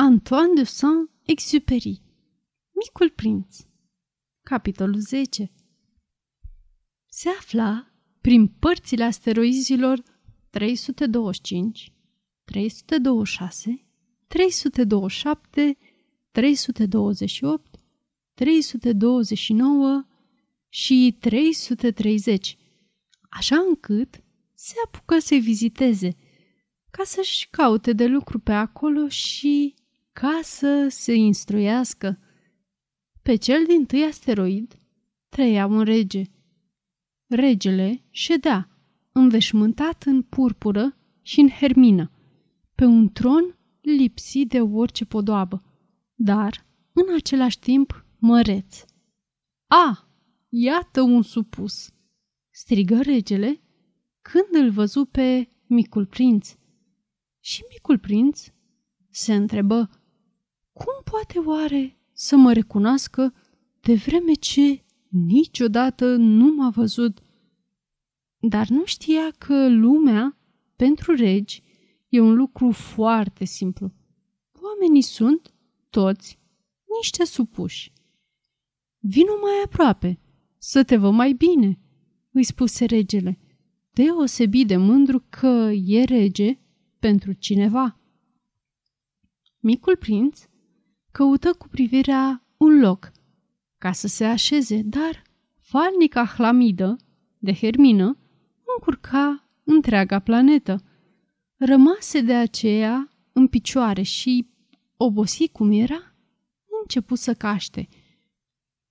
Antoine de Saint-Exupéry Micul prinț Capitolul 10 Se afla prin părțile asteroizilor 325, 326, 327, 328, 329 și 330, așa încât se apucă să-i viziteze, ca să-și caute de lucru pe acolo și ca să se instruiască. Pe cel din tâi asteroid trăia un rege. Regele ședea, înveșmântat în purpură și în hermină, pe un tron lipsit de orice podoabă, dar, în același timp, măreț. A, iată un supus! strigă regele când îl văzu pe micul prinț. Și micul prinț se întrebă, cum poate oare să mă recunoască de vreme ce niciodată nu m-a văzut? Dar nu știa că lumea, pentru regi, e un lucru foarte simplu. Oamenii sunt, toți, niște supuși. Vino mai aproape, să te văd mai bine, îi spuse regele, deosebit de mândru că e rege pentru cineva. Micul prinț căută cu privirea un loc ca să se așeze, dar falnica hlamidă de Hermină încurca întreaga planetă. Rămase de aceea în picioare și, obosit cum era, începu să caște.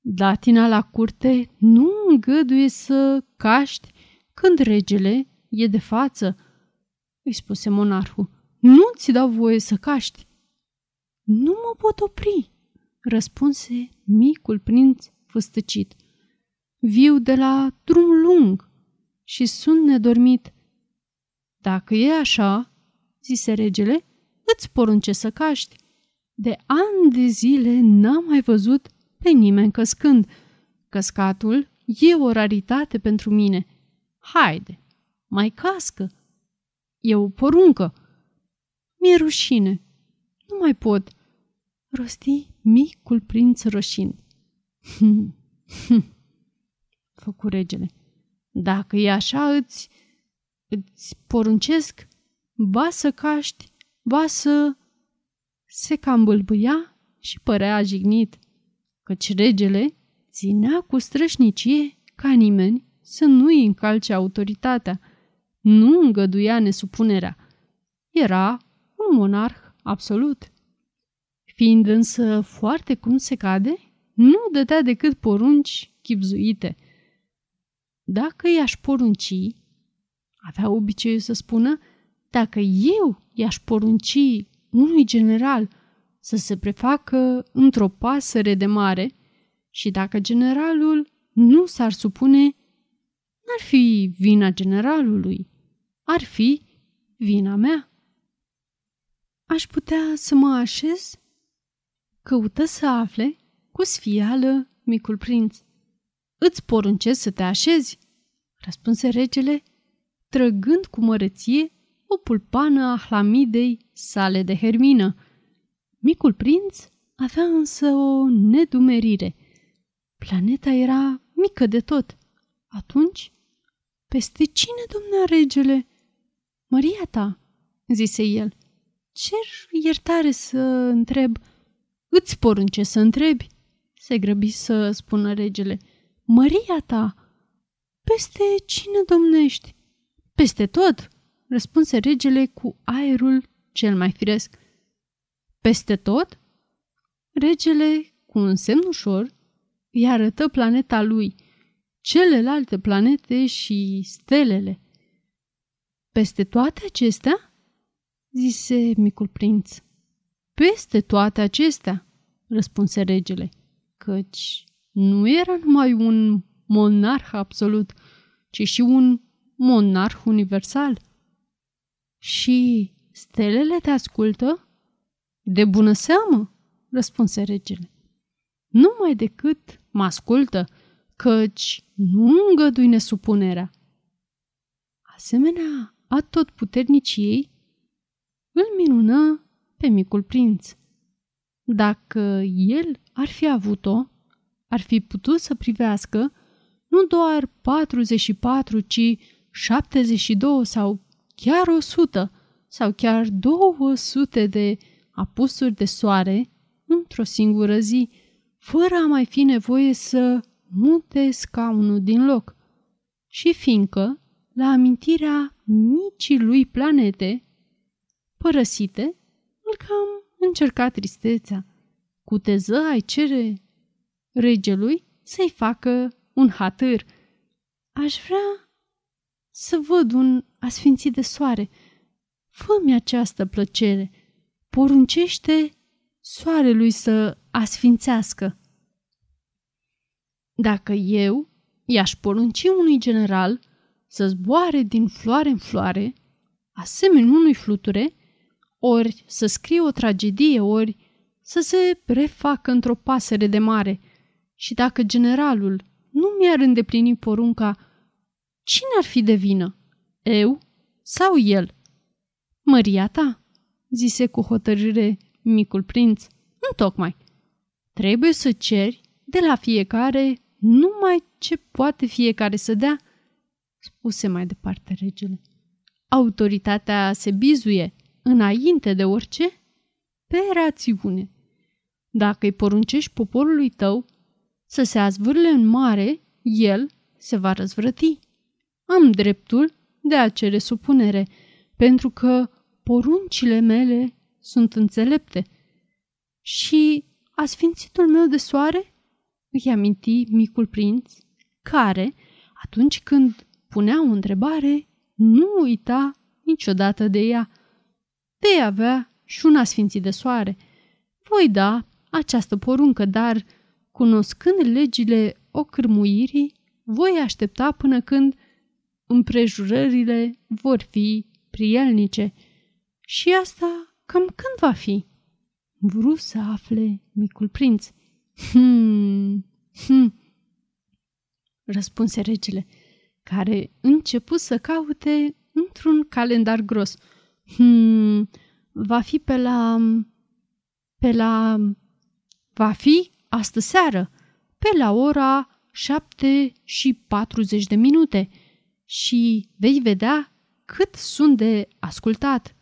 Datina la curte nu îngăduie să caști când regele e de față, îi spuse monarhul. Nu ți dau voie să caști. Nu mă pot opri, răspunse micul prinț făstăcit. Viu de la drum lung și sunt nedormit. Dacă e așa, zise regele, îți porunce să caști. De ani de zile n-am mai văzut pe nimeni căscând. Căscatul e o raritate pentru mine. Haide, mai cască. E o poruncă. Mi-e rușine. Nu mai pot rosti micul prinț roșind. Hm, hm, făcu regele. Dacă e așa, îți, îți poruncesc, ba să caști, ba să... Se cam bâlbâia și părea jignit, căci regele ținea cu strășnicie ca nimeni să nu-i încalce autoritatea, nu îngăduia nesupunerea. Era un monarh absolut. Fiind însă foarte cum se cade, nu dădea decât porunci chipzuite. Dacă i-aș porunci, avea obiceiul să spună, dacă eu i-aș porunci unui general să se prefacă într-o pasăre de mare și dacă generalul nu s-ar supune, n-ar fi vina generalului, ar fi vina mea. Aș putea să mă așez căută să afle cu sfială micul prinț. Îți poruncesc să te așezi, răspunse regele, trăgând cu mărăție o pulpană a hlamidei sale de hermină. Micul prinț avea însă o nedumerire. Planeta era mică de tot. Atunci, peste cine domnea regele? Maria ta, zise el. Cer iertare să întreb, Îți porunce să întrebi, se grăbi să spună regele. Măria ta, peste cine domnești? Peste tot, răspunse regele cu aerul cel mai firesc. Peste tot? Regele, cu un semn ușor, îi arătă planeta lui, celelalte planete și stelele. Peste toate acestea? zise micul prinț. Peste toate acestea, răspunse regele, căci nu era numai un monarh absolut, ci și un monarh universal. Și stelele te ascultă? De bună seamă, răspunse regele. Numai decât mă ascultă, căci nu îngădui nesupunerea. Asemenea, a tot puterniciei, îl minună pe micul prinț. Dacă el ar fi avut-o, ar fi putut să privească nu doar 44, ci 72 sau chiar 100 sau chiar 200 de apusuri de soare într-o singură zi, fără a mai fi nevoie să mute scaunul din loc. Și fiindcă, la amintirea micii lui planete părăsite, îl cam încerca tristețea. Cu teză ai cere regelui să-i facă un hatâr. Aș vrea să văd un asfințit de soare. Fă-mi această plăcere. Poruncește soarelui să asfințească. Dacă eu i-aș porunci unui general să zboare din floare în floare, asemenea unui fluture, ori să scrie o tragedie, ori să se refacă într-o pasăre de mare. Și dacă generalul nu mi-ar îndeplini porunca, cine ar fi de vină? Eu sau el? Măria ta, zise cu hotărâre micul prinț, nu tocmai. Trebuie să ceri de la fiecare numai ce poate fiecare să dea, spuse mai departe regele. Autoritatea se bizuie, înainte de orice, pe rațiune. Dacă îi poruncești poporului tău să se azvârle în mare, el se va răzvrăti. Am dreptul de a cere supunere, pentru că poruncile mele sunt înțelepte. Și asfințitul meu de soare îi aminti micul prinț, care, atunci când punea o întrebare, nu uita niciodată de ea. Vei avea și un asfințit de soare. Voi da această poruncă, dar, cunoscând legile ocârmuirii, voi aștepta până când împrejurările vor fi prielnice. Și asta cam când va fi? Vru să afle micul prinț. Hmm, hmm, răspunse regele, care începu să caute într-un calendar gros. Hmm, va fi pe la... pe la... va fi astă seară, pe la ora șapte și patruzeci de minute și vei vedea cât sunt de ascultat.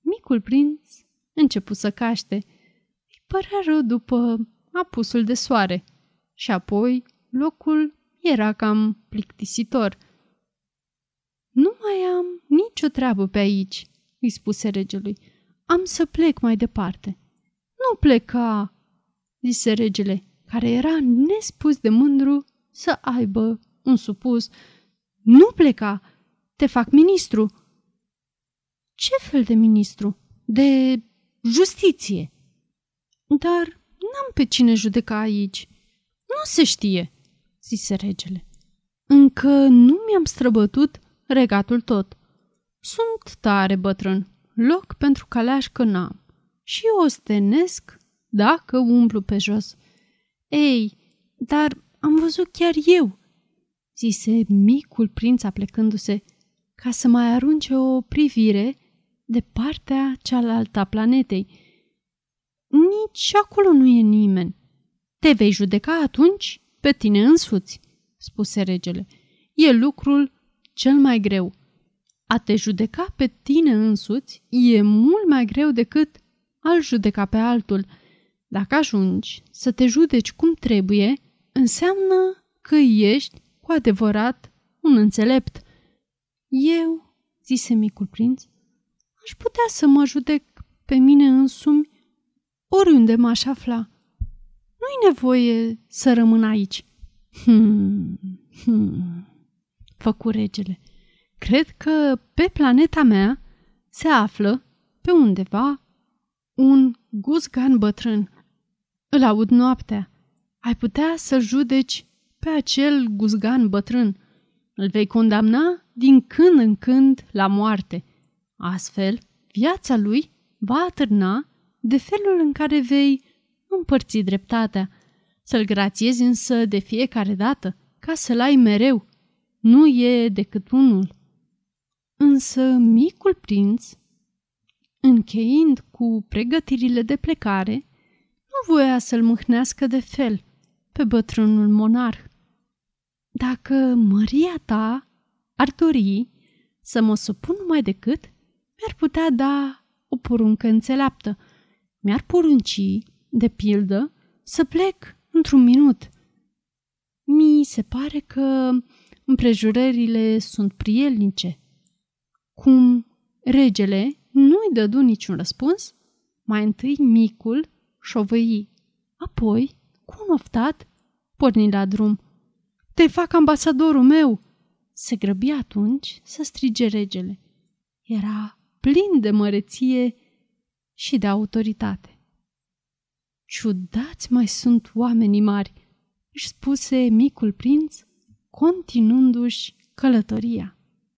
Micul prinț începu să caște. Îi părea rău după apusul de soare și apoi locul era cam plictisitor. Nu mai am nicio treabă pe aici, îi spuse regelui. Am să plec mai departe. Nu pleca, zise regele, care era nespus de mândru să aibă un supus. Nu pleca, te fac ministru. Ce fel de ministru? De justiție. Dar N-am pe cine judeca aici. Nu se știe, zise regele. Încă nu mi-am străbătut regatul tot. Sunt tare bătrân, loc pentru caleașcă n-am și ostenesc dacă umblu pe jos. Ei, dar am văzut chiar eu, zise micul prinț aplecându-se, ca să mai arunce o privire de partea cealaltă a planetei, nici acolo nu e nimeni. Te vei judeca atunci pe tine însuți, spuse regele. E lucrul cel mai greu. A te judeca pe tine însuți e mult mai greu decât al judeca pe altul. Dacă ajungi să te judeci cum trebuie, înseamnă că ești cu adevărat un înțelept. Eu, zise micul prinț, aș putea să mă judec pe mine însumi oriunde m-aș afla. Nu-i nevoie să rămân aici. Hmm, hmm, făcu regele. Cred că pe planeta mea se află pe undeva un guzgan bătrân. Îl aud noaptea. Ai putea să judeci pe acel guzgan bătrân. Îl vei condamna din când în când la moarte. Astfel, viața lui va atârna de felul în care vei împărți dreptatea, să-l grațiezi însă de fiecare dată, ca să-l ai mereu. Nu e decât unul. Însă micul prinț, încheind cu pregătirile de plecare, nu voia să-l mâhnească de fel pe bătrânul monarh. Dacă măria ta ar dori să mă supun numai decât, mi-ar putea da o poruncă înțeleaptă. Mi-ar porunci, de pildă, să plec într-un minut. Mi se pare că împrejurările sunt prielnice. Cum regele nu-i dădu niciun răspuns, mai întâi micul șovăi, apoi, cu un oftat, porni la drum. Te fac ambasadorul meu!" Se grăbi atunci să strige regele. Era plin de măreție și de autoritate. Ciudați mai sunt oamenii mari, își spuse micul prinț, continuându-și călătoria.